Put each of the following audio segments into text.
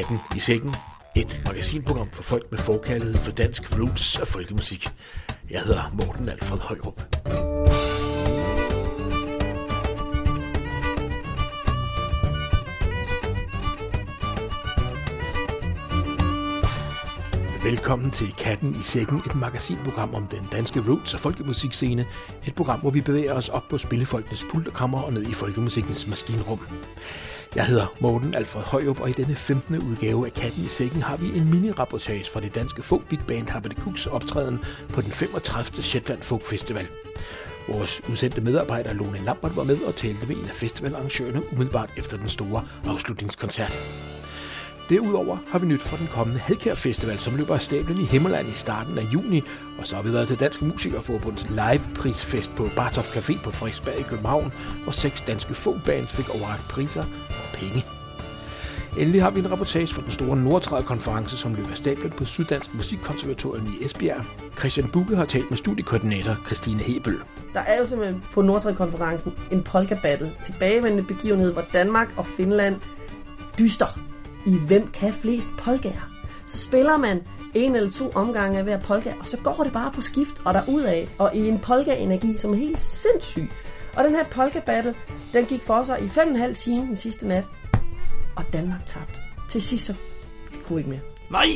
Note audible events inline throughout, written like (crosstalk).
Katten i sækken. Et magasinprogram for folk med forkærlighed for dansk roots og folkemusik. Jeg hedder Morten Alfred Højrup. Velkommen til Katten i Sækken, et magasinprogram om den danske roots og folkemusikscene. Et program, hvor vi bevæger os op på spillefolkenes pulterkammer og ned i folkemusikkens maskinrum. Jeg hedder Morten Alfred Højup, og i denne 15. udgave af Katten i Sækken har vi en mini-rapportage fra det danske folk big band Happy Cooks optræden på den 35. Shetland Folk Festival. Vores udsendte medarbejder Lone Lambert var med og talte med en af festivalarrangørerne umiddelbart efter den store afslutningskoncert. Derudover har vi nyt fra den kommende Halkær Festival, som løber af stablen i Himmerland i starten af juni. Og så har vi været til Dansk Musikerforbunds live-prisfest på Bartof Café på Frederiksberg i København, hvor seks danske folkbands fik overragt priser og penge. Endelig har vi en rapportage fra den store Nordtræd-konference, som løber stablen på Syddansk Musikkonservatorium i Esbjerg. Christian Bugge har talt med studiekoordinator Christine Hebel. Der er jo simpelthen på Nordtræd-konferencen en polka battle, tilbagevendende begivenhed, hvor Danmark og Finland dyster i Hvem kan flest polkaer. Så spiller man en eller to omgange af hver polka, og så går det bare på skift og derudad, og i en polka-energi, som er helt sindssyg. Og den her polka battle, den gik for sig i 5,5 timer den sidste nat, og Danmark tabte. Til sidst så kunne ikke mere. Nej!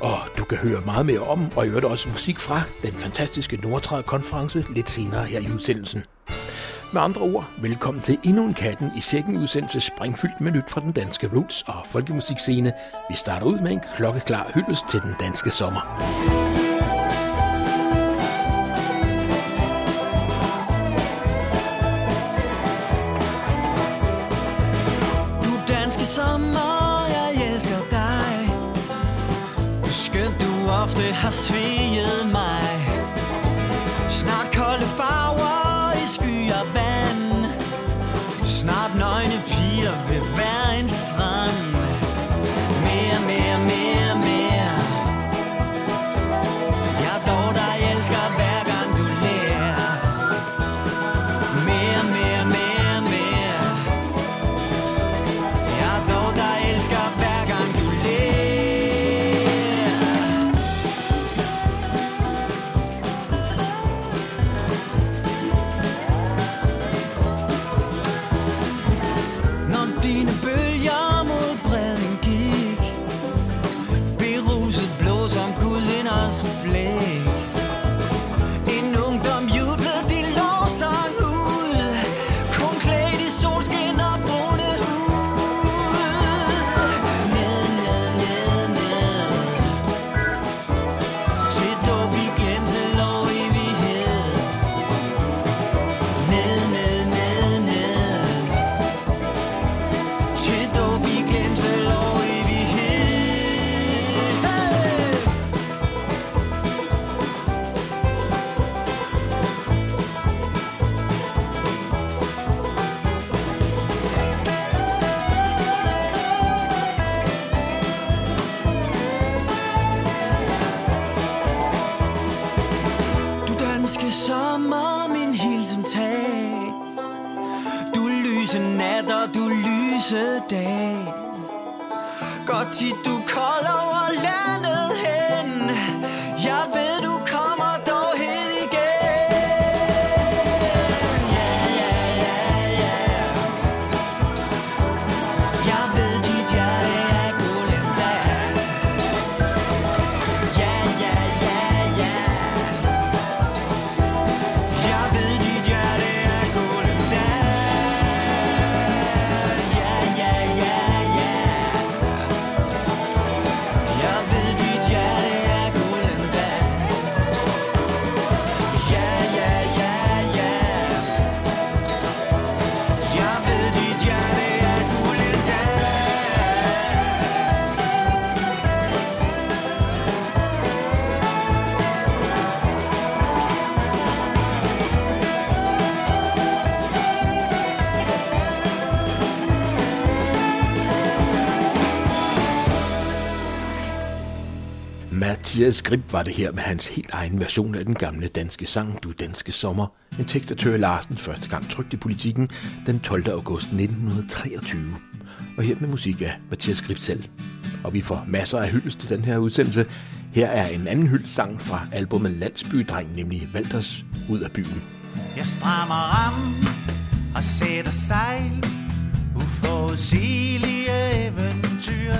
Og du kan høre meget mere om, og i øvrigt også musik fra den fantastiske Nordtræde-konference lidt senere her i udsendelsen. Med andre ord, velkommen til endnu en Katten i sækken udsendelse springfyldt med nyt fra den danske roots og folkemusikscene. Vi starter ud med en klokkeklar hyldest til den danske sommer. Du danske sommer, jeg elsker dig Skønt du ofte har sveget Godt tit Mathias Grib var det her med hans helt egen version af den gamle danske sang Du Danske Sommer. En tekst af Tøre Larsen første gang trygt i politikken den 12. august 1923. Og her med musik af Mathias Grib selv. og vi får masser af hyldest til den her udsendelse. Her er en anden hyldesang fra albumet Landsbydreng, nemlig Valters Ud af byen. Jeg strammer ram og sætter sejl Uforudsigelige eventyr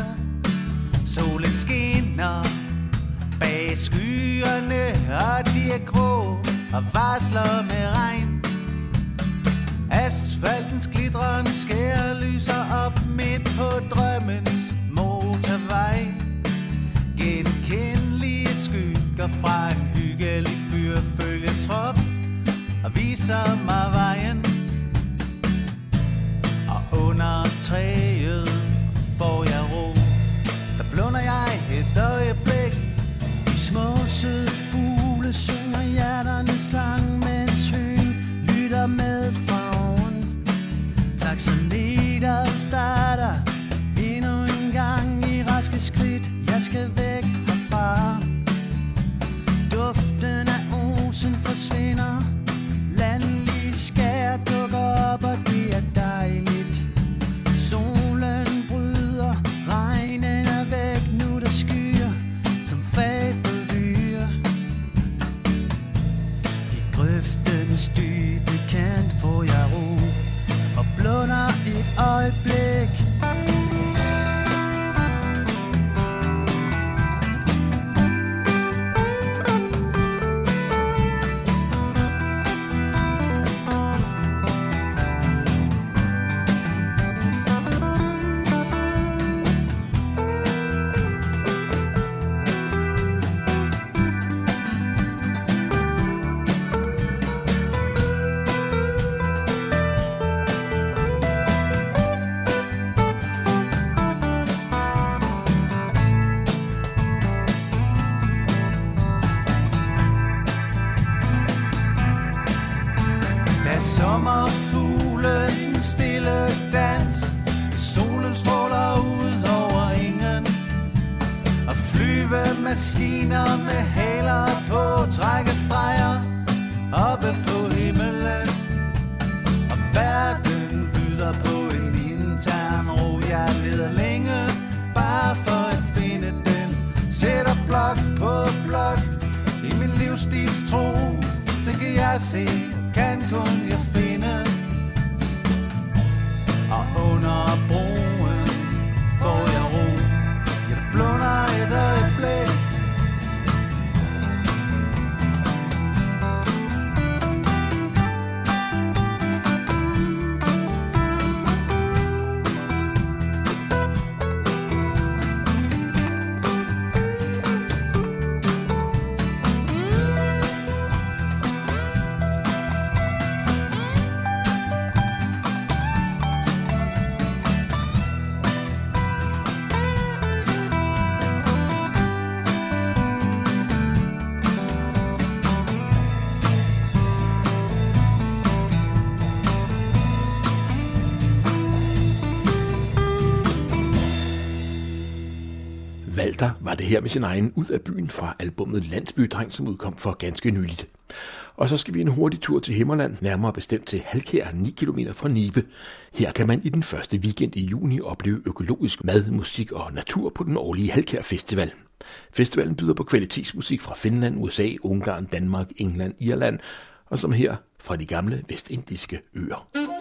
Solen skinner bag skyerne Og de er grå og varsler med regn. Asfaltens glitrende skær lyser op midt på drømmens motorvej. Genkendelige skygger fra en hyggelig fyr følger trop og viser mig vejen. Og under træet sang Mens høen lytter med farven Taxameteret starter Endnu en gang i raske skridt. Jeg skal væk herfra. Duften af osen forsvinder. Maskiner med haler på Trækker streger oppe på himmelen Og verden byder på en intern ro. Jeg leder længe bare for at finde den. Sætter blok på blok i min livsstils tro Det kan jeg se, kan kun jeg finde. Og under broen her med sin egen ud af byen fra albumet Landsbydreng, som udkom for ganske nyligt. Og så skal vi en hurtig tur til Himmerland, nærmere bestemt til Halkær, 9 km fra Nibe. Her kan man i den første weekend i juni opleve økologisk mad, musik og natur på den årlige Halkær Festival. Festivalen byder på kvalitetsmusik fra Finland, USA, Ungarn, Danmark, England, Irland, og som her fra de gamle vestindiske øer.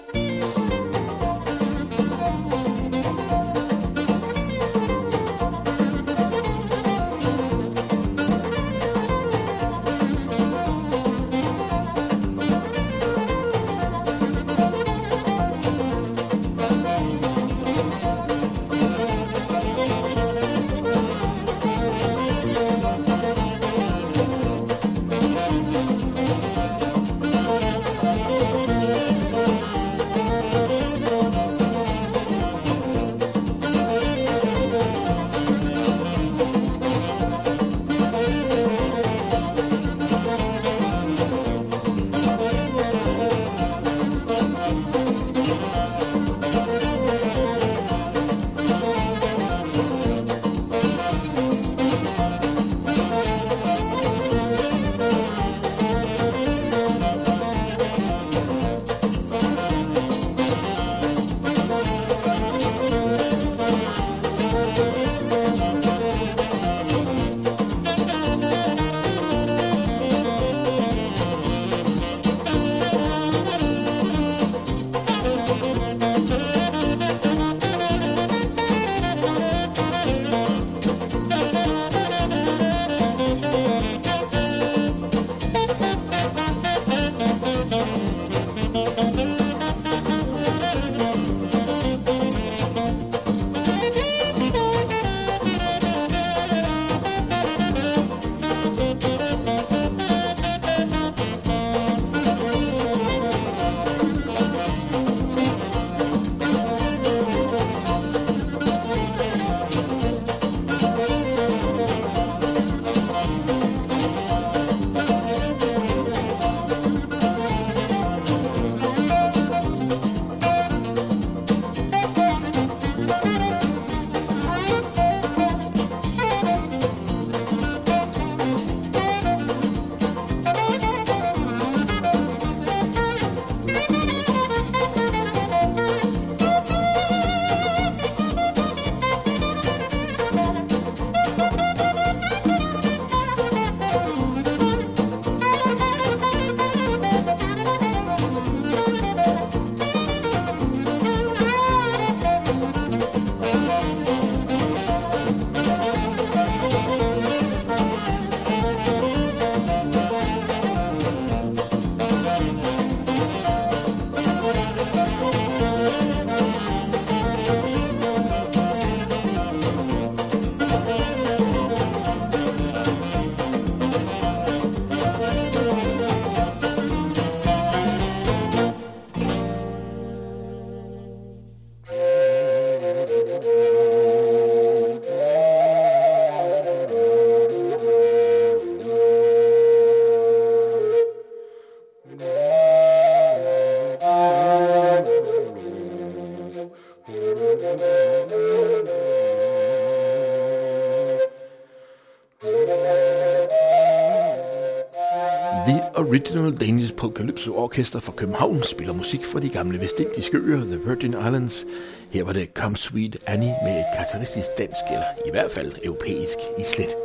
Original Danish Pocalypse Orchestra fra København spiller musik fra de gamle vestindiske øer, The Virgin Islands. Her var det Come Sweet Annie med et karakteristisk dansk, eller i hvert fald europæisk islet.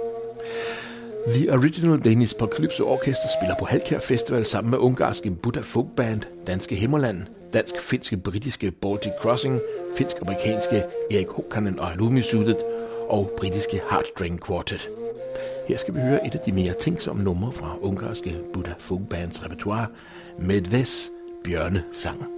The Original Danish Pocalypse Orchestra spiller på Halkær Festival sammen med ungarske Buddha Folk Band, danske Himmerland, dansk-finske britiske Baltic Crossing, finsk-amerikanske Erik Hokanen og Lumi Sudet og britiske Heartstring Quartet. Her skal vi høre et af de mere tænksomme numre fra ungarske Buddha Folk Bands repertoire, Medves Bjørnesang. sang.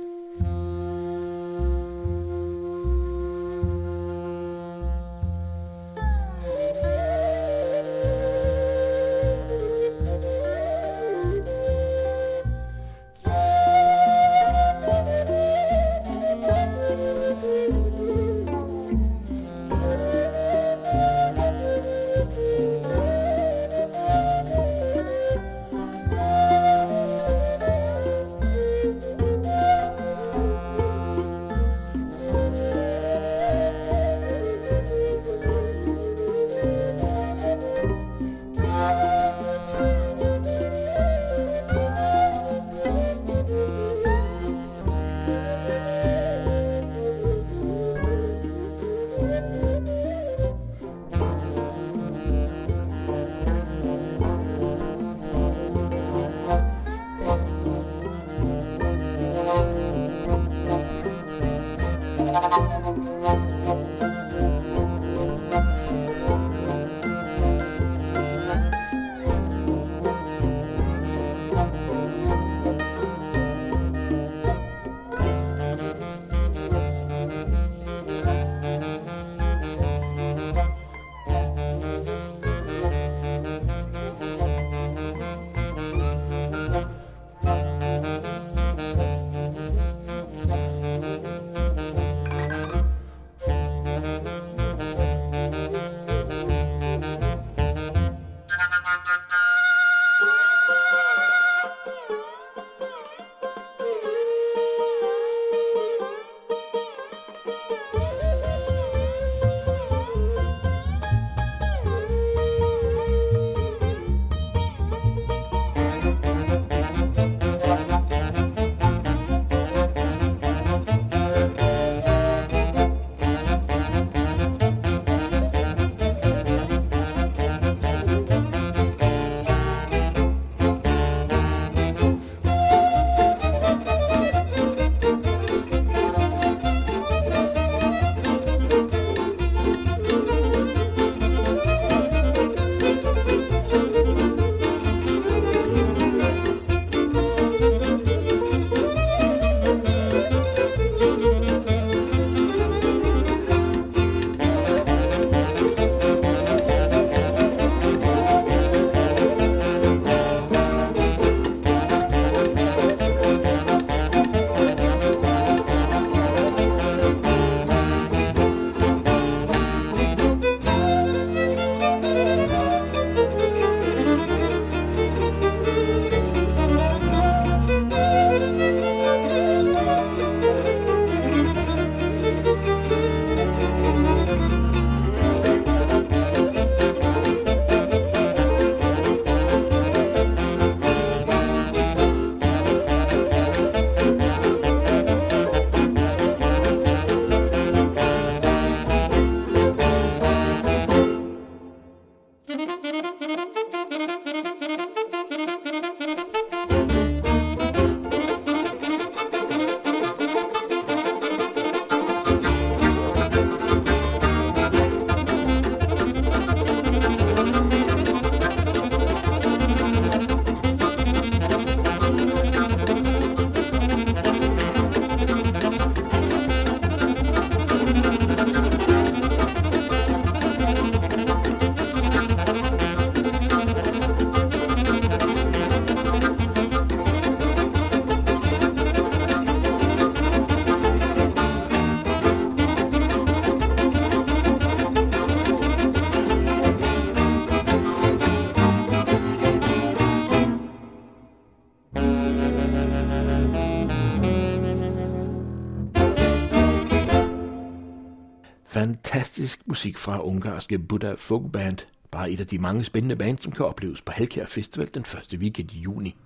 Musik fra ungarske Buddha Folk Band Bare et af de mange spændende bands, som kan opleves på Halkær Festival den første weekend i juni.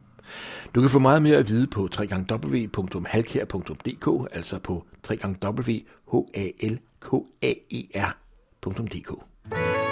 Du kan få meget mere at vide på www.halkær.dk, altså på www.halkaer.dk.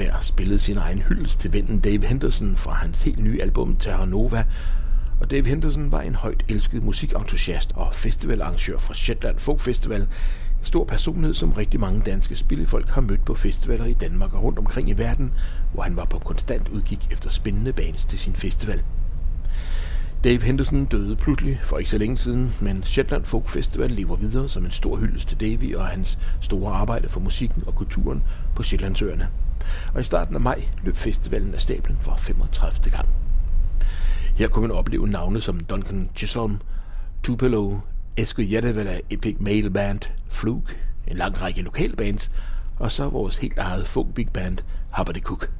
Jensberg spillede sin egen hyldest til vennen Dave Henderson fra hans helt nye album Terra Nova, og Dave Henderson var en højt elsket musikentusiast og festivalarrangør fra Shetland Folk Festival, en stor personlighed, som rigtig mange danske spillefolk har mødt på festivaler i Danmark og rundt omkring i verden, hvor han var på konstant udkig efter spændende bands til sin festival. Dave Henderson døde pludselig for ikke så længe siden, men Shetland Folk Festival lever videre som en stor hyldest til Davy og hans store arbejde for musikken og kulturen på Shetlandsøerne. Og i starten af maj løb festivalen af stablen for 35. gang. Her kunne man opleve navne som Duncan Chisholm, Tupelo, Esko Jettevela Epic Mail Band, Fluke, en lang række lokale bands, og så vores helt eget folk big band, Habba Cook.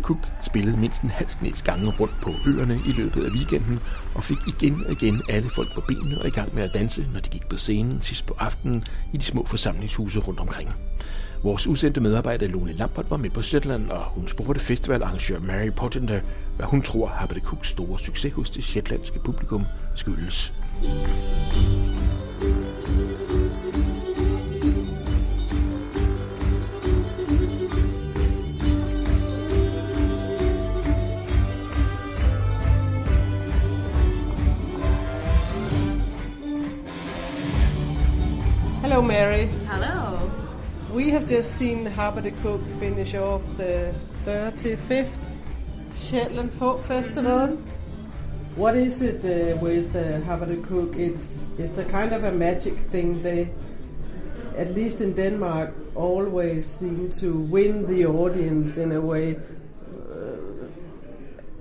Cook spillede mindst en halv snes gange rundt på øerne i løbet af weekenden, og fik igen og igen alle folk på benene og i gang med at danse, når de gik på scenen sidst på aftenen i de små forsamlingshuse rundt omkring. Vores udsendte medarbejder Lone Lambert var med på Shetland, og hun spurgte festivalarrangør Mary Pottinger, hvad hun tror Cooks store succes hos det shetlandske publikum skyldes. Hello, Mary. Hello. We have just seen Cook finish off the 35th Shetland Folk Festival. What is it uh, with uh, Cook? It's it's a kind of a magic thing. They, at least in Denmark, always seem to win the audience in a way. Uh,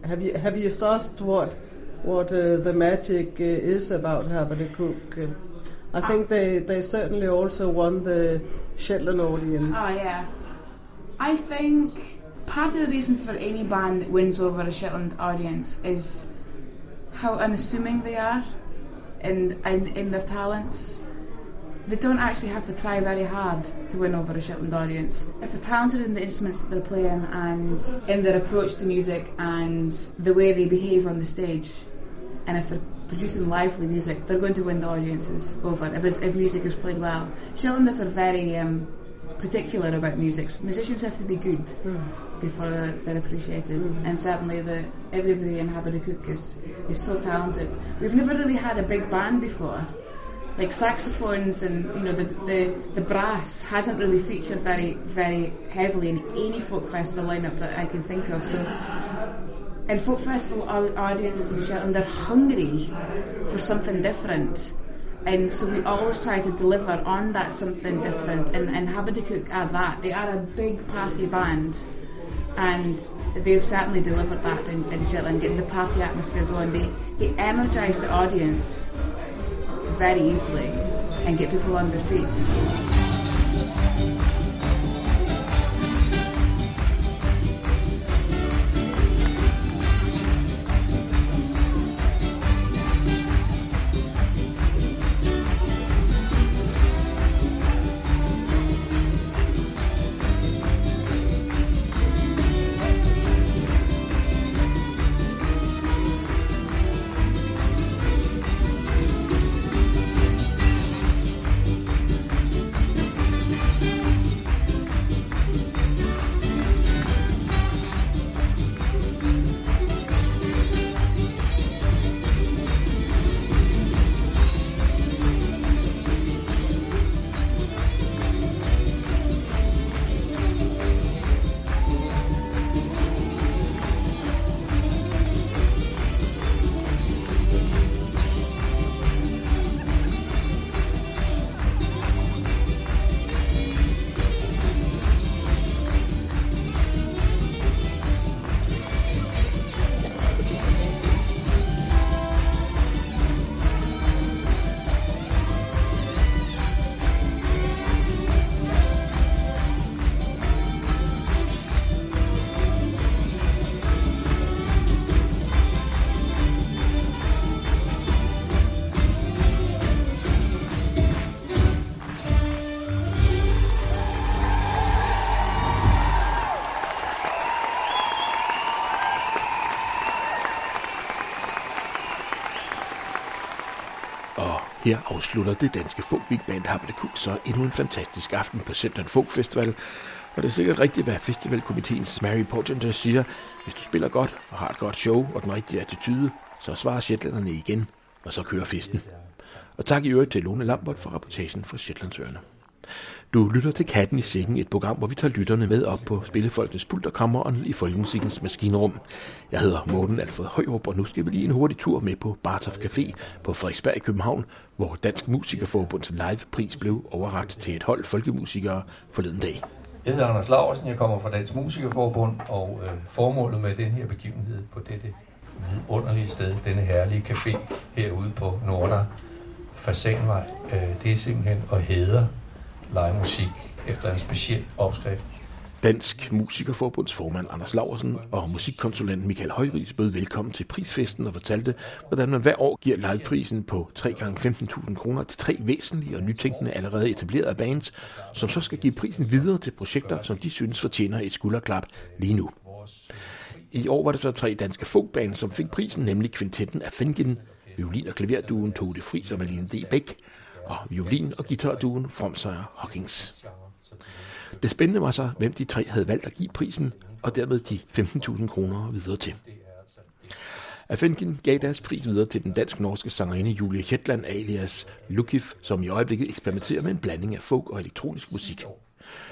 have you have you sussed what what uh, the magic uh, is about Haberdecook. Uh, I think they, they certainly also won the Shetland audience. Oh yeah, I think part of the reason for any band that wins over a Shetland audience is how unassuming they are in, in, in their talents. They don't actually have to try very hard to win over a Shetland audience. If they're talented in the instruments that they're playing and in their approach to music and the way they behave on the stage, and if they're producing lively music, they're going to win the audiences over if, if music is played well. Shetlanders are very um, particular about music. Musicians have to be good mm. before they're, they're appreciated, mm. and certainly the everybody in Haberdecook is is so talented. We've never really had a big band before. Like saxophones and you know the, the, the brass hasn't really featured very very heavily in any folk festival lineup that I can think of. So and folk festival audiences in Shetland they're hungry for something different. And so we always try to deliver on that something different. And, and Haberdecook are that. They are a big party band. And they've certainly delivered that in, in Shetland getting the party atmosphere going. They, they energise the audience very easily and get people on their feet Her afslutter det danske folk big Kuk så endnu en fantastisk aften på Center Folk Festival. Og det er sikkert rigtigt, hvad festivalkomiteens Mary Portenter siger. Hvis du spiller godt og har et godt show og den rigtige attitude, så svarer Shetlanderne igen, og så kører festen. Og tak i øvrigt til Lone Lambert for rapportagen fra Shetlandsøerne. Du lytter til Katten i Sækken, et program, hvor vi tager lytterne med op på Spillefolkenes Pult og ned i Folkemusikkens maskinrum. Jeg hedder Morten Alfred Højrup, og nu skal vi lige en hurtig tur med på Bartof Café på Frederiksberg i København, hvor Dansk Musikerforbunds livepris blev overragt til et hold folkemusikere forleden dag. Jeg hedder Anders Larsen, jeg kommer fra Dansk Musikerforbund, og øh, formålet med den her begivenhed på dette vidunderlige sted, denne herlige café herude på Nordre Fasanvej, øh, det er simpelthen at hædre lege musik efter en speciel opskrift. Dansk Musikerforbunds formand Anders Laversen og musikkonsulent Michael Højris bød velkommen til prisfesten og fortalte, hvordan man hver år giver liveprisen på 3 gange 15.000 kroner til tre væsentlige og nytænkende allerede etablerede bands, som så skal give prisen videre til projekter, som de synes fortjener et skulderklap lige nu. I år var det så tre danske folkbands, som fik prisen, nemlig kvintetten af Fengen, violin- og klaverduen Tote Fris og Malene D. Bæk, og violin- og guitarduen Fromsøjer Hawkins. Det spændende var så, hvem de tre havde valgt at give prisen, og dermed de 15.000 kroner videre til. Afenkin gav deres pris videre til den dansk-norske sangerinde Julie Hetland alias Lukif, som i øjeblikket eksperimenterer med en blanding af folk og elektronisk musik.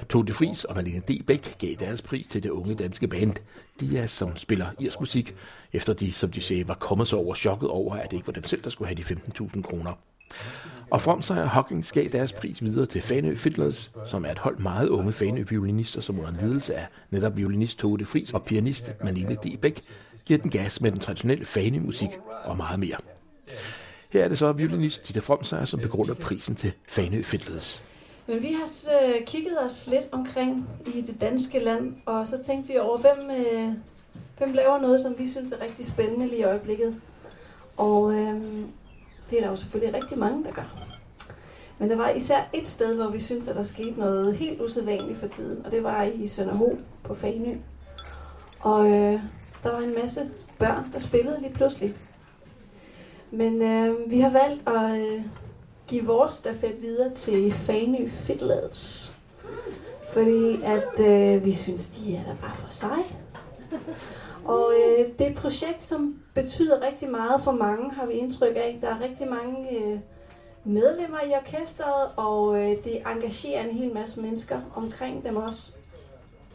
Tote Fris og Malene D. Bæk gav deres pris til det unge danske band Dias, som spiller irsk musik, efter de, som de sagde, var kommet så over chokket over, at det ikke var dem selv, der skulle have de 15.000 kroner. Og Fromsejr Hawkins gav deres pris videre til Fanø Fiddlers, som er et hold meget unge Fanø-violinister, som under ledelse af netop violinist Tove Fris og pianist Malene D. Bæk, giver den gas med den traditionelle Fanø-musik og meget mere. Her er det så violinist Ditte Fromsejr, som begrunder prisen til Fanø Fiddlers. Men vi har øh, kigget os lidt omkring i det danske land, og så tænkte vi over, hvem, øh, hvem laver noget, som vi synes er rigtig spændende lige i øjeblikket. Og øh, det er der jo selvfølgelig rigtig mange, der gør. Men der var især et sted, hvor vi synes, at der skete noget helt usædvanligt for tiden, og det var i Sønderho på Fanø. Og øh, der var en masse børn, der spillede lige pludselig. Men øh, vi har valgt at øh, give vores stafet videre til Fanø Fiddlers. Fordi at øh, vi synes, de er der bare for sig. (laughs) Og øh, det er et projekt, som betyder rigtig meget for mange, har vi indtryk af. Der er rigtig mange øh, medlemmer i orkestret, og øh, det engagerer en hel masse mennesker omkring dem også.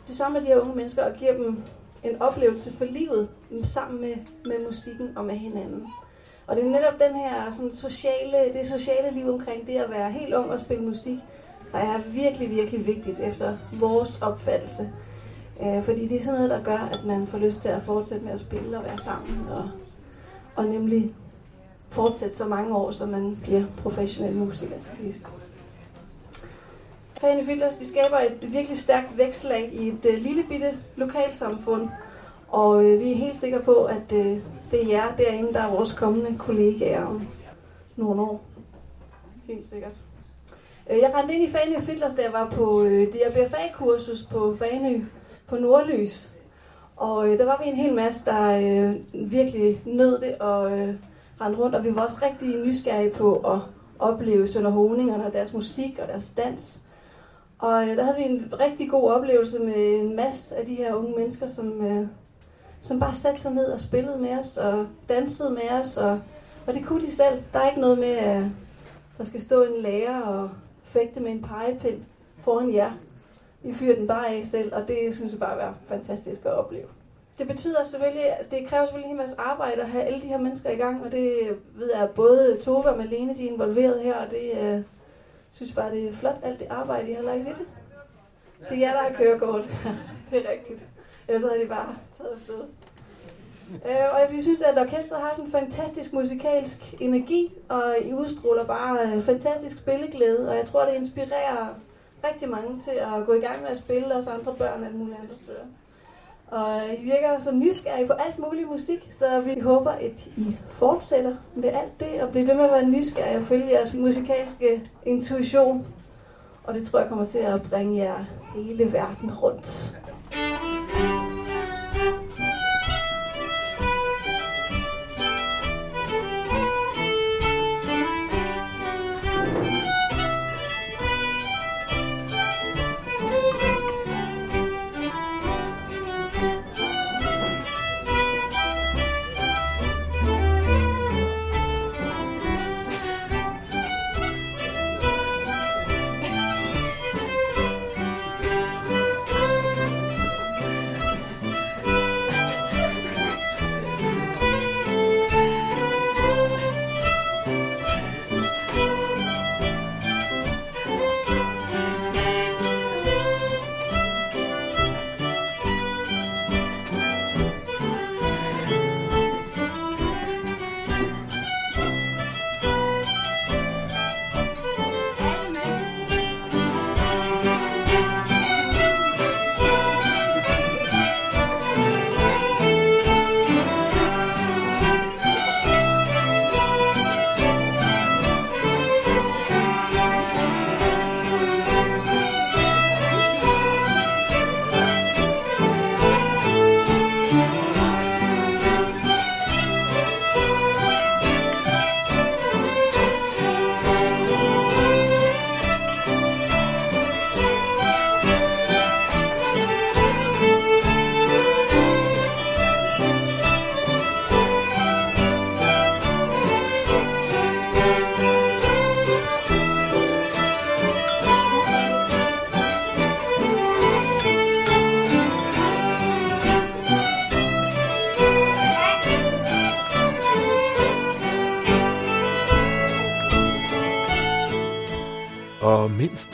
Det samme med de her unge mennesker, og giver dem en oplevelse for livet sammen med, med musikken og med hinanden. Og det er netop den her sådan sociale, det sociale liv omkring det at være helt ung og spille musik, der er virkelig, virkelig vigtigt efter vores opfattelse. Øh, fordi det er sådan noget, der gør, at man får lyst til at fortsætte med at spille og være sammen. Og, og nemlig fortsætte så mange år, så man bliver professionel musiker til sidst. Fane Filters, de skaber et virkelig stærkt vækslag i et øh, lille bitte lokalsamfund. Og øh, vi er helt sikre på, at øh, det er jer derinde, der er vores kommende kollegaer om nogle år. Helt sikkert. Øh, jeg rendte ind i Fanø Fiddlers, da jeg var på øh, DRBFA-kursus på Fanø på Nordlys. Og øh, der var vi en hel masse, der øh, virkelig nød det og øh, rendte rundt. Og vi var også rigtig nysgerrige på at opleve Sønderhoningerne og deres musik og deres dans. Og øh, der havde vi en rigtig god oplevelse med en masse af de her unge mennesker, som, øh, som bare satte sig ned og spillede med os og dansede med os. Og, og det kunne de selv. Der er ikke noget med, at der skal stå en lærer og fægte med en pegepind foran jer. I fyrer den bare af selv, og det synes jeg bare er fantastisk at opleve. Det betyder selvfølgelig, at det kræver selvfølgelig en masse arbejde at have alle de her mennesker i gang, og det ved jeg, at både Tove og Malene de er involveret her, og det øh, synes bare, det er flot, alt det arbejde, I har lagt i det. Det er jer, der har kørekort. (laughs) det er rigtigt. Ellers havde de bare taget afsted. Øh, og vi synes, at orkestret har sådan en fantastisk musikalsk energi, og I udstråler bare øh, fantastisk spilleglæde, og jeg tror, det inspirerer rigtig mange til at gå i gang med at spille, og så andre børn alt mulige andre steder. Og I virker så nysgerrige på alt muligt musik, så vi håber, at I fortsætter med alt det, og bliver ved med at være nysgerrige og følge jeres musikalske intuition. Og det tror jeg kommer til at bringe jer hele verden rundt.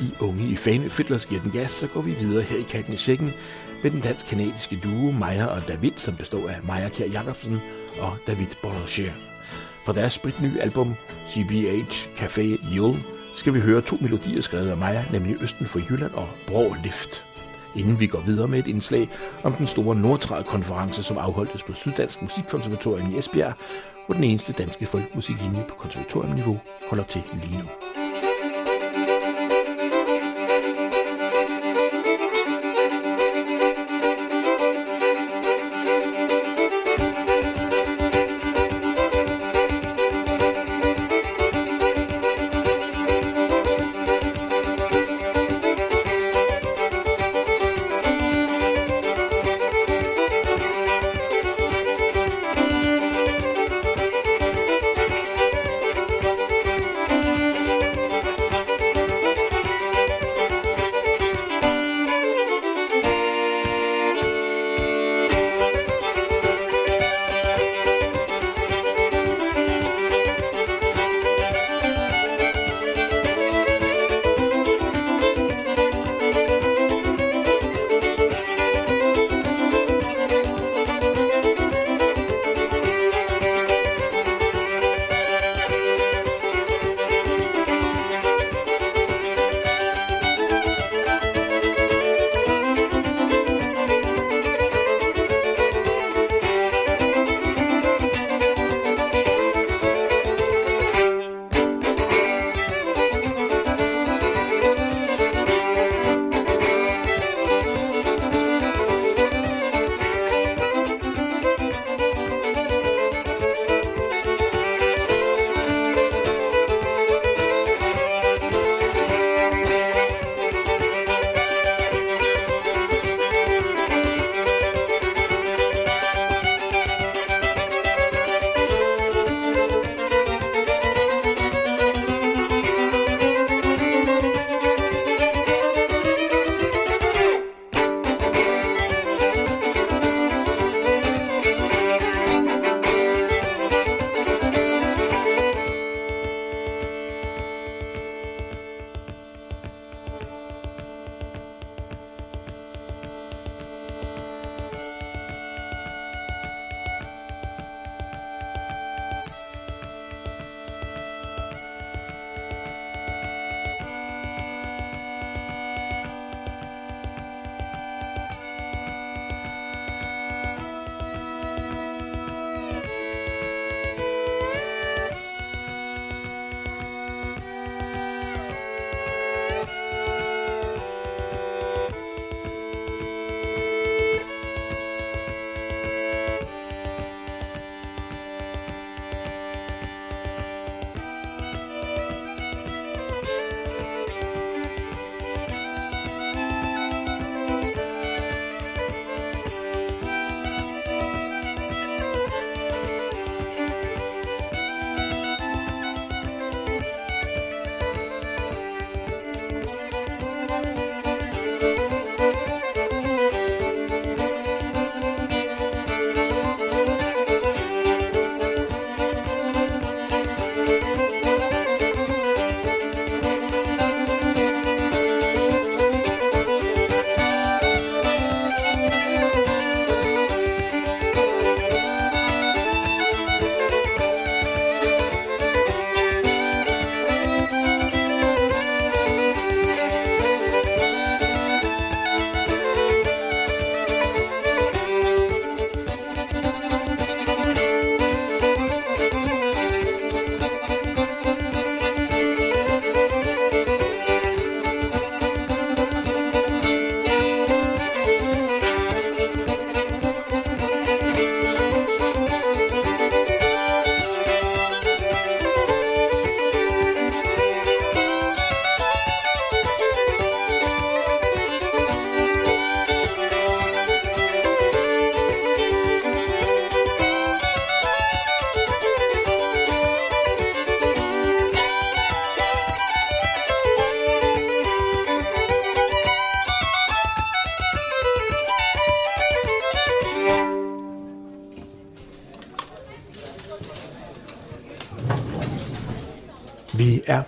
De unge i Fane Fiddlers giver den gas, så går vi videre her i Katten i Sækken med den dansk-kanadiske duo Maja og David, som består af Maja Kjær Jacobsen og David Boulanger. For deres spritnye album, CBH Café Yule skal vi høre to melodier skrevet af Maja, nemlig Østen for Jylland og Brå Lift. Inden vi går videre med et indslag om den store Nordtral-konference, som afholdtes på Syddansk Musikkonservatorium i Esbjerg, hvor den eneste danske folkemusiklinje på konservatoriumniveau holder til lige nu.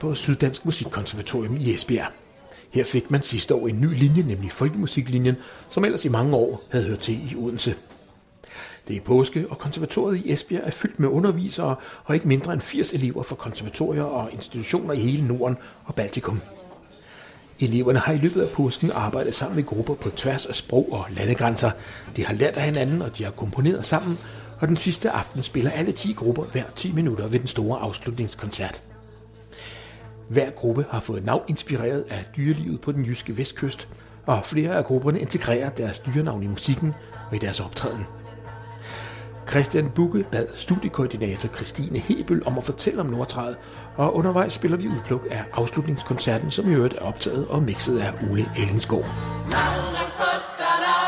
På Syddansk Musikkonservatorium i Esbjerg. Her fik man sidste år en ny linje, nemlig folkemusiklinjen, som ellers i mange år havde hørt til i Odense. Det er påske, og konservatoriet i Esbjerg er fyldt med undervisere og ikke mindre end 80 elever fra konservatorier og institutioner i hele Norden og Baltikum. Eleverne har i løbet af påsken arbejdet sammen i grupper på tværs af sprog og landegrænser. De har lært af hinanden, og de har komponeret sammen, og den sidste aften spiller alle 10 grupper hver 10 minutter ved den store afslutningskoncert. Hver gruppe har fået navn inspireret af dyrelivet på den jyske vestkyst, og flere af grupperne integrerer deres dyrenavn i musikken og i deres optræden. Christian Bugge bad studiekoordinator Christine Hebel om at fortælle om Nordtræet, og undervejs spiller vi udpluk af afslutningskoncerten, som i øvrigt er optaget og mixet af Ole Ellensgaard. Jeg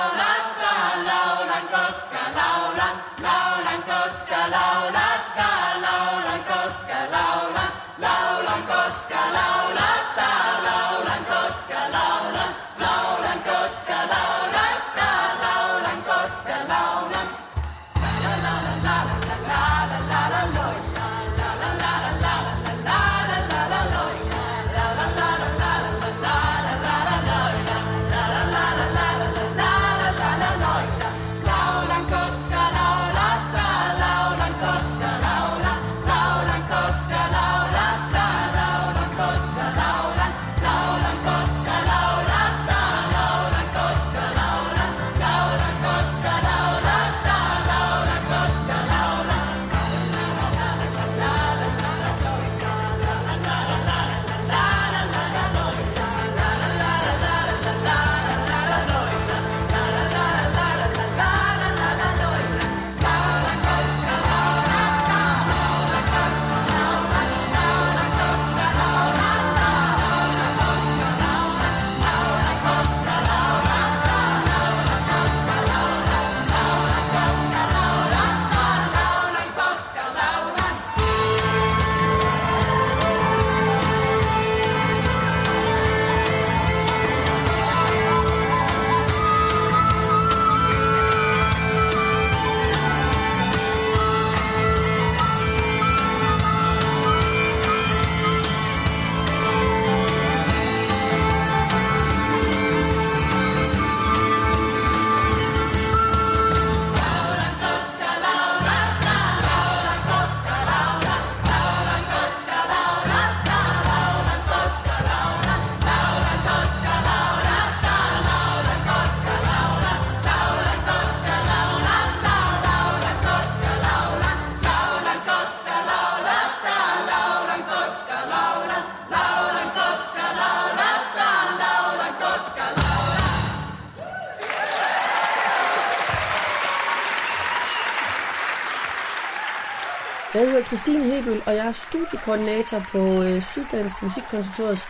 hedder Christine Hebel, og jeg er studiekoordinator på øh, Syddansk Musikkonservatoriets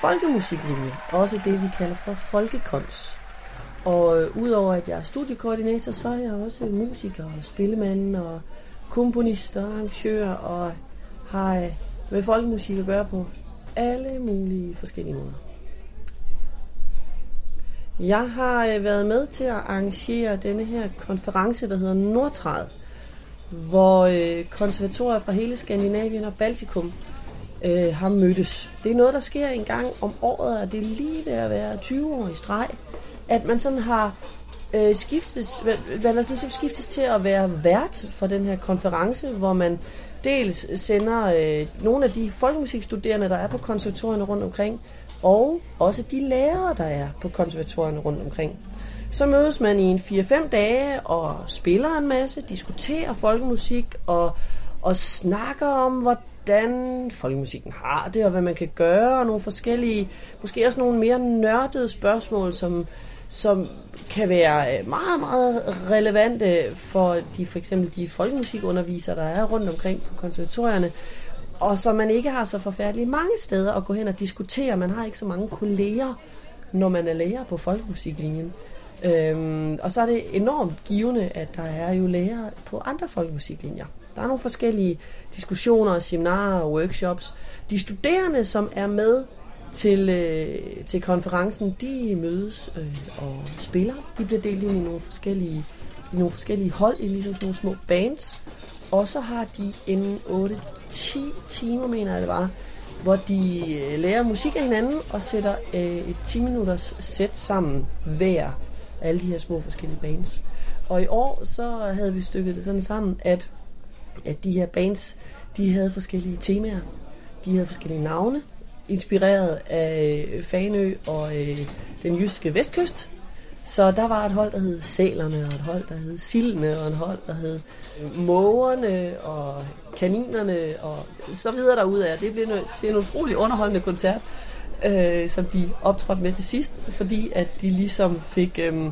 folkemusiklinje, også det vi kalder for folkekons. Og øh, udover at jeg er studiekoordinator, så er jeg også musiker og spillemand og komponist og arrangør og har øh, med folkemusik at gøre på alle mulige forskellige måder. Jeg har øh, været med til at arrangere denne her konference, der hedder Nordtræet, hvor øh, konservatorier fra hele Skandinavien og Baltikum øh, har mødtes. Det er noget, der sker en gang om året, og det er lige ved at være 20 år i streg, at man sådan har øh, skiftes, man man sådan skiftes til at være vært for den her konference, hvor man dels sender øh, nogle af de folkemusikstuderende, der er på konservatorierne rundt omkring, og også de lærere, der er på konservatorierne rundt omkring. Så mødes man i en 4-5 dage og spiller en masse, diskuterer folkemusik og, og snakker om, hvordan folkemusikken har det, og hvad man kan gøre, og nogle forskellige, måske også nogle mere nørdede spørgsmål, som, som kan være øh, meget, meget relevante for de, for eksempel de folkemusikundervisere, der er rundt omkring på konservatorierne, og som man ikke har så forfærdeligt mange steder at gå hen og diskutere. Man har ikke så mange kolleger, når man er lærer på folkemusiklinjen. Øhm, og så er det enormt givende, at der er jo lærere på andre folkemusiklinjer. Der er nogle forskellige diskussioner, seminarer og workshops. De studerende, som er med til, øh, til konferencen, de mødes øh, og spiller. De bliver delt ind i nogle forskellige, i nogle forskellige hold, i ligesom sådan nogle små bands. Og så har de en 8-10 timer, mener jeg det var, hvor de øh, lærer musik af hinanden og sætter øh, et 10 minutters sæt sammen hver alle de her små forskellige bands. Og i år så havde vi stykket det sådan sammen, at, at de her bands, de havde forskellige temaer. De havde forskellige navne, inspireret af øh, Fanø og øh, den jyske vestkyst. Så der var et hold, der hed Sælerne, og et hold, der hed Sildene, og et hold, der hed Mågerne, og Kaninerne, og så videre derudad. Det blev en, det er en utrolig underholdende koncert, øh, som de optrådte med til sidst, fordi at de ligesom fik, øh,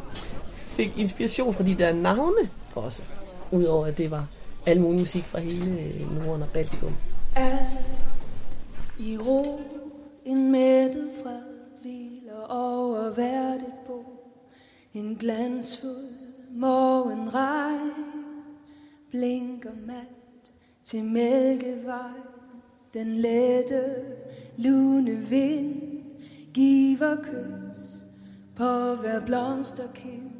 fik inspiration fra de der navne også. Udover at det var al mulig musik fra hele øh, Norden og Baltikum. At i ro, en mættet fred hviler over hvert et bord. En glansfuld morgenregn blinker mat til mælkevej. Den lette, lune vind giver kys på hver blomsterkind.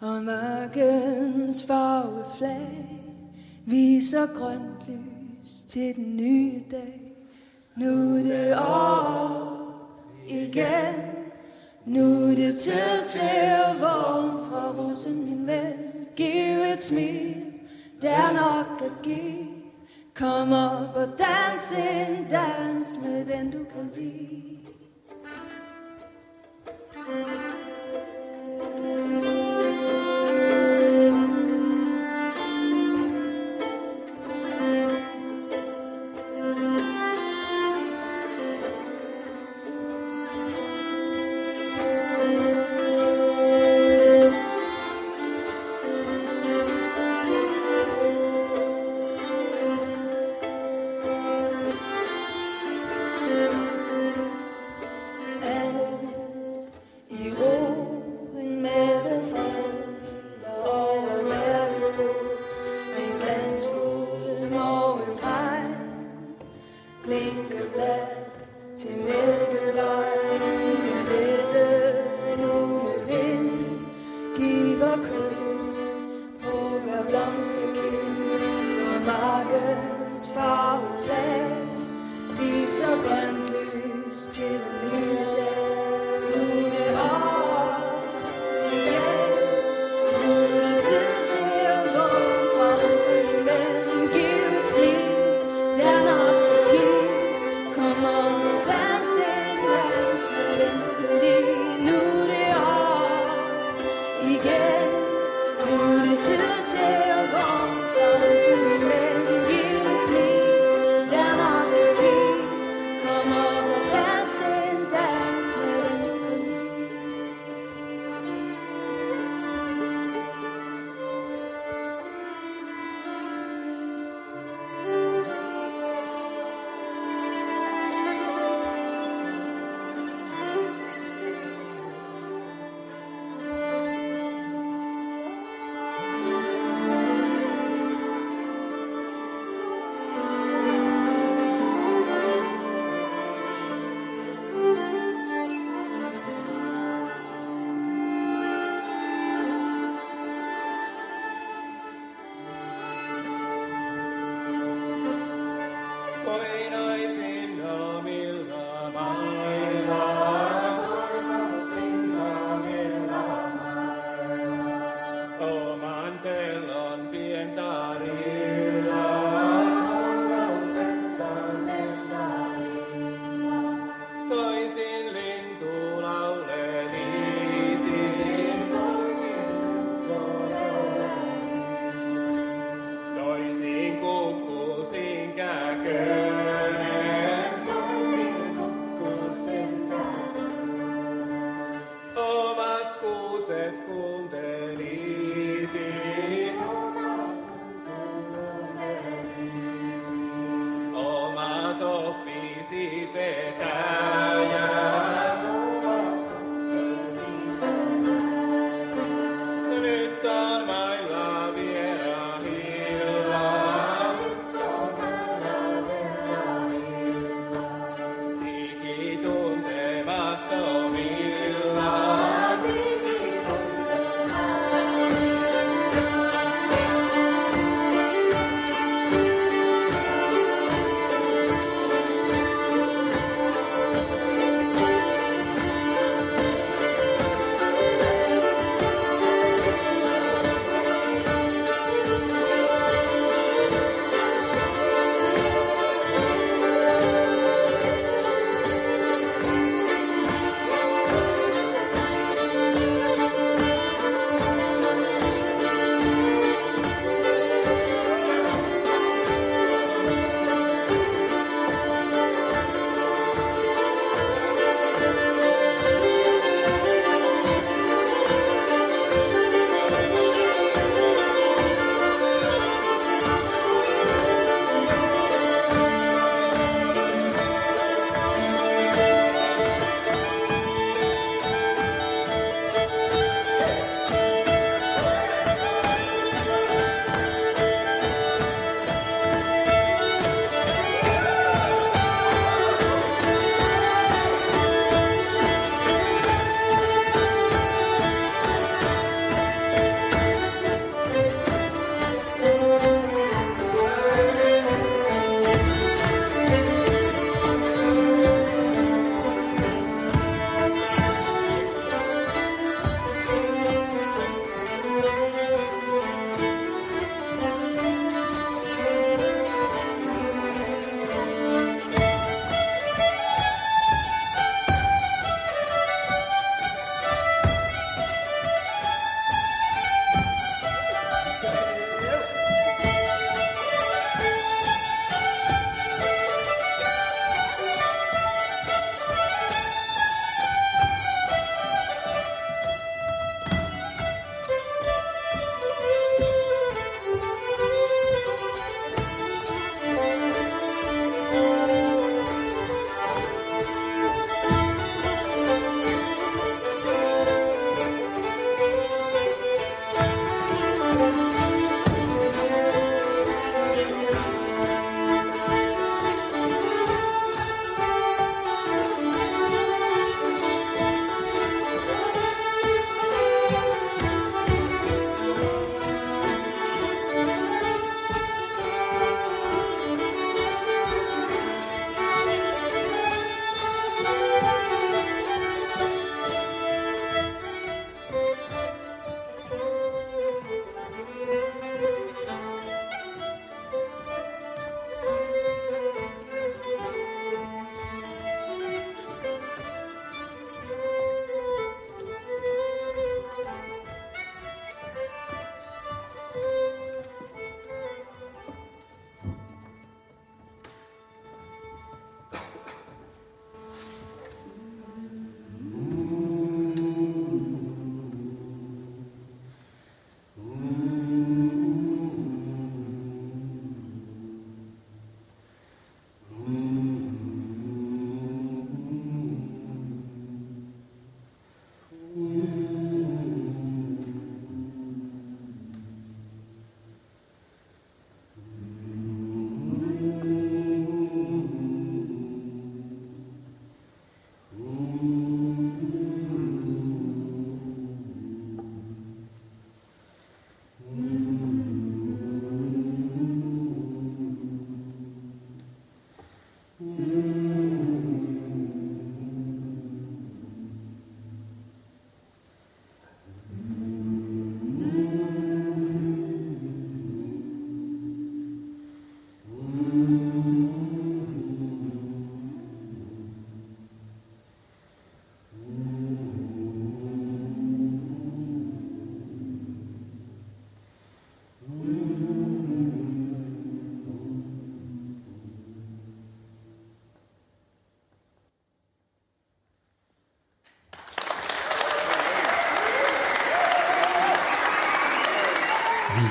Og mørkens farveflag viser grønt lys til den nye dag. Nu er det år igen. Nu er det tid til at vågne fra rosen, min ven. Giv et smil, der er nok at give. Kom op og dans en dans med den, du kan lide.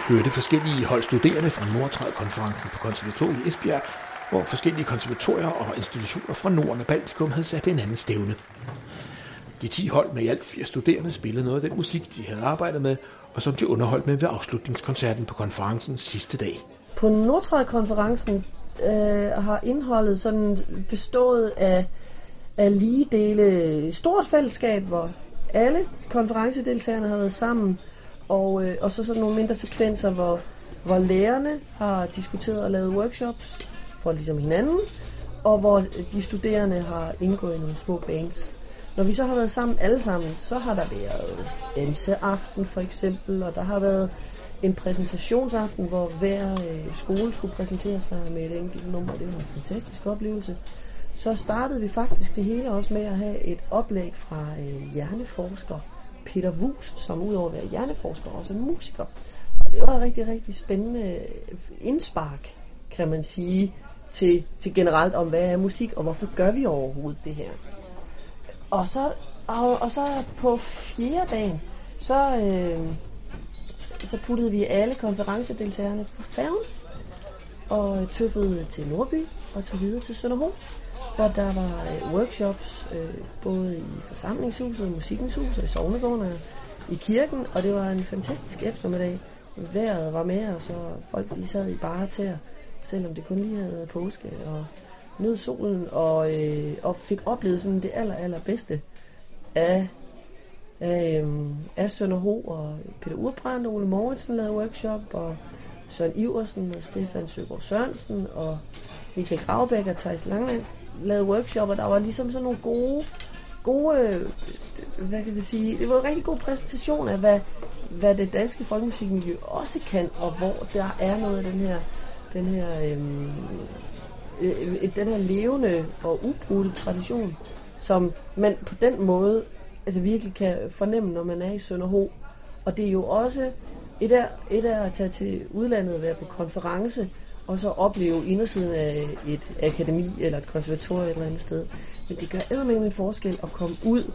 Hørte forskellige hold studerende fra Nordtræd-konferencen på konservatoriet i Esbjerg, hvor forskellige konservatorier og institutioner fra Norden og Baltikum havde sat en anden stævne. De 10 hold med i alt fire studerende spillede noget af den musik, de havde arbejdet med, og som de underholdt med ved afslutningskoncerten på konferencens sidste dag. På Nordtræd-konferencen øh, har indholdet sådan bestået af, af lige dele stort fællesskab, hvor alle konferencedeltagerne har været sammen, og, øh, og så sådan nogle mindre sekvenser, hvor, hvor lærerne har diskuteret og lavet workshops for ligesom hinanden, og hvor de studerende har indgået i nogle små bands. Når vi så har været sammen alle sammen, så har der været danseaften for eksempel, og der har været en præsentationsaften, hvor hver øh, skole skulle præsentere sig med et enkelt nummer. Det var en fantastisk oplevelse. Så startede vi faktisk det hele også med at have et oplæg fra øh, hjerneforsker Peter Wust, som udover at være hjerneforsker også er musiker. Og det var et rigtig, rigtig spændende indspark, kan man sige, til, til generelt om, hvad er musik, og hvorfor gør vi overhovedet det her. Og så, og, og så på fjerde dagen, så, øh, så puttede vi alle konferencedeltagerne på færgen, og tøffede til Nordby og tog videre til Sønderholm hvor der var øh, workshops, øh, både i forsamlingshuset, musikkens hus og i sovnegården og i kirken, og det var en fantastisk eftermiddag. Vejret var med os, og folk de sad i bare til, selvom det kun lige havde været påske, og nød solen, og, øh, og fik oplevet sådan det aller, aller bedste af, af, øh, af Sønderho, og Peter Urbrand og Ole Moritsen lavede workshop, og Søren Iversen og Stefan Søgaard Sørensen, og Michael Gravbæk og Thijs Langlands lavede workshop, og der var ligesom sådan nogle gode, gode, hvad kan vi sige, det var en rigtig god præsentation af, hvad, hvad det danske folkemusikmiljø også kan, og hvor der er noget af den her, den her, øhm, øh, øh den her levende og ubrudte tradition, som man på den måde altså virkelig kan fornemme, når man er i Sønderho. Og det er jo også et af, et af at tage til udlandet og være på konference, og så opleve indersiden af et akademi eller et konservatorium et eller andet sted. Men det gør eddermame en forskel at komme ud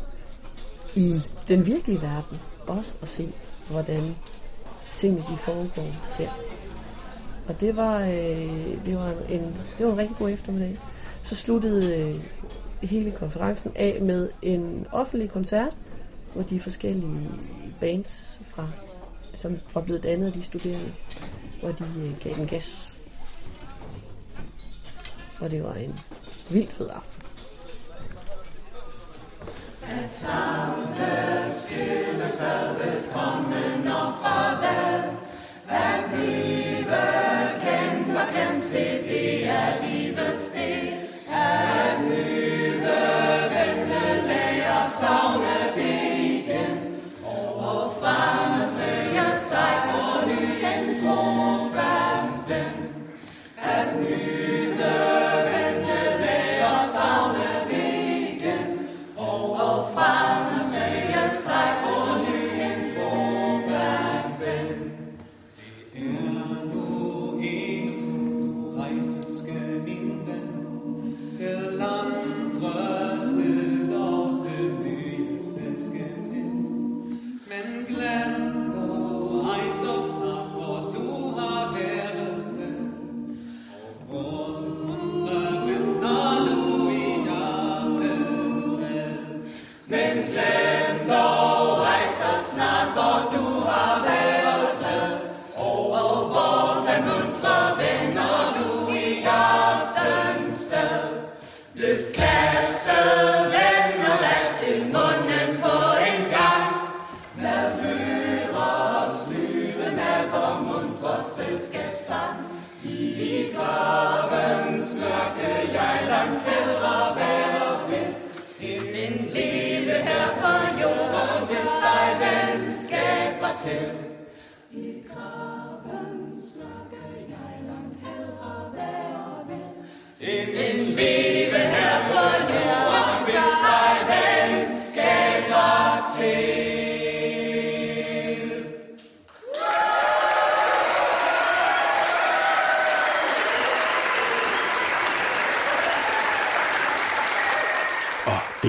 i den virkelige verden, også at se, hvordan tingene de foregår der. Og det var, øh, det, var en, det var en rigtig god eftermiddag. Så sluttede øh, hele konferencen af med en offentlig koncert, hvor de forskellige bands, fra, som var blevet dannet af de studerende, hvor de øh, gav den gas. Og det var en vildt fed aften. At samle skille sig velkommen og farvel. At blive kendt og kendt se, det er livets del. At nyde, hacer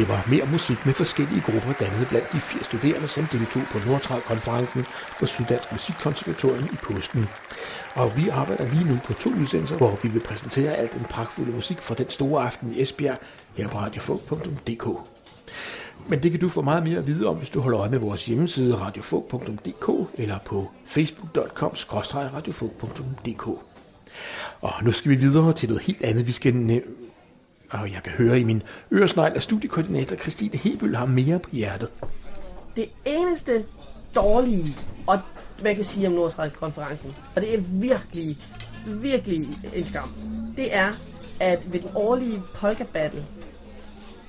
det var mere musik med forskellige grupper dannet blandt de fire studerende, som deltog på Nordtrad-konferencen på Syddansk Musikkonservatorium i påsken. Og vi arbejder lige nu på to udsendelser, hvor vi vil præsentere alt den pragtfulde musik fra den store aften i Esbjerg her på radiofog.dk. Men det kan du få meget mere at vide om, hvis du holder øje med vores hjemmeside radiofog.dk eller på facebook.com-radiofog.dk. Og nu skal vi videre til noget helt andet. Vi skal og jeg kan høre i min øresnegl, at studiekoordinator Christine Hebøl har mere på hjertet. Det eneste dårlige, og man kan sige om Nordsjælland-konferencen, og det er virkelig, virkelig en skam, det er, at ved den årlige polka battle,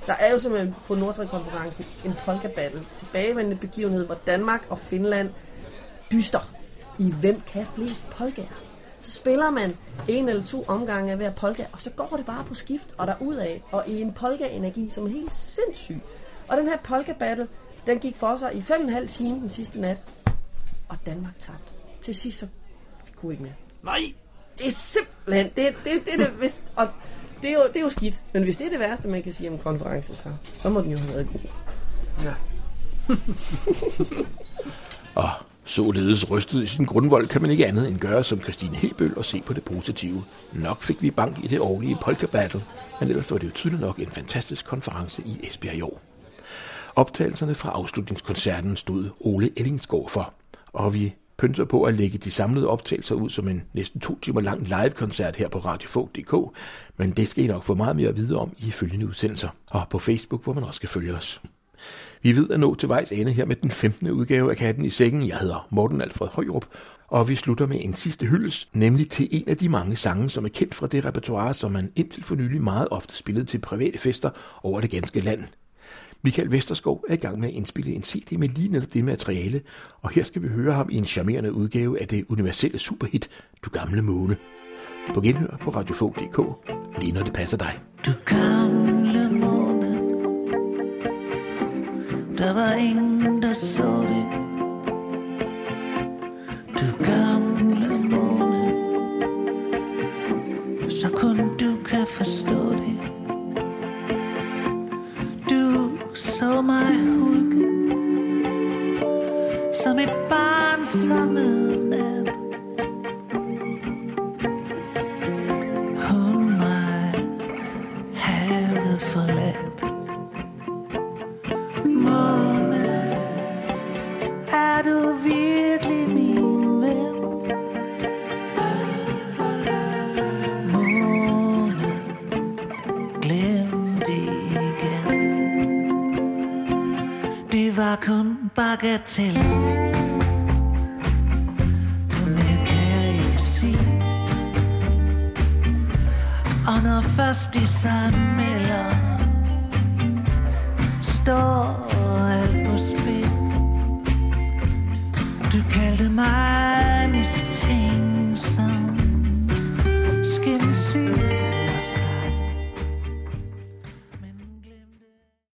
der er jo simpelthen på Nordsjælland-konferencen en polka battle, tilbagevendende begivenhed, hvor Danmark og Finland dyster i hvem kan flest polkaer. Så spiller man en eller to omgange af hver polka, og så går det bare på skift og derudad, og i en polka-energi, som er helt sindssyg. Og den her polka-battle, den gik for sig i fem og en halv time den sidste nat, og Danmark tabte. Til sidst så vi kunne ikke mere. Nej! Det er simpelthen, det, det, det, det, hvis, og det er, jo, det er jo skidt. Men hvis det er det værste, man kan sige om konferencen, så, så må den jo have været god. Ja. og (laughs) således rystet i sin grundvold kan man ikke andet end gøre som Christine Hebøl og se på det positive. Nok fik vi bank i det årlige polka battle, men ellers var det jo tydeligt nok en fantastisk konference i Esbjerg i år. Optagelserne fra afslutningskoncerten stod Ole Ellingsgaard for, og vi pynter på at lægge de samlede optagelser ud som en næsten to timer lang live-koncert her på radiofog.dk, men det skal I nok få meget mere at vide om i følgende udsendelser, og på Facebook, hvor man også skal følge os. Vi ved at nå til vejs ende her med den 15. udgave af Katten i Sækken. Jeg hedder Morten Alfred Højrup, og vi slutter med en sidste hyldest, nemlig til en af de mange sange, som er kendt fra det repertoire, som man indtil for nylig meget ofte spillede til private fester over det ganske land. Michael Vesterskov er i gang med at indspille en CD med lige netop det materiale, og her skal vi høre ham i en charmerende udgave af det universelle superhit Du Gamle Måne. På genhør på radiofog.dk, lige når det passer dig. Du gamle Der var ingen, der så det. Du gamle måne. Så kun du kan forstå det. Du så mig hulke Som et barn samme nat. Hun mig havde forladt. Var kun bagatel Mere kan jeg ikke sige og når først de sammelder Står alt på spil. Du kaldte mig mistænkt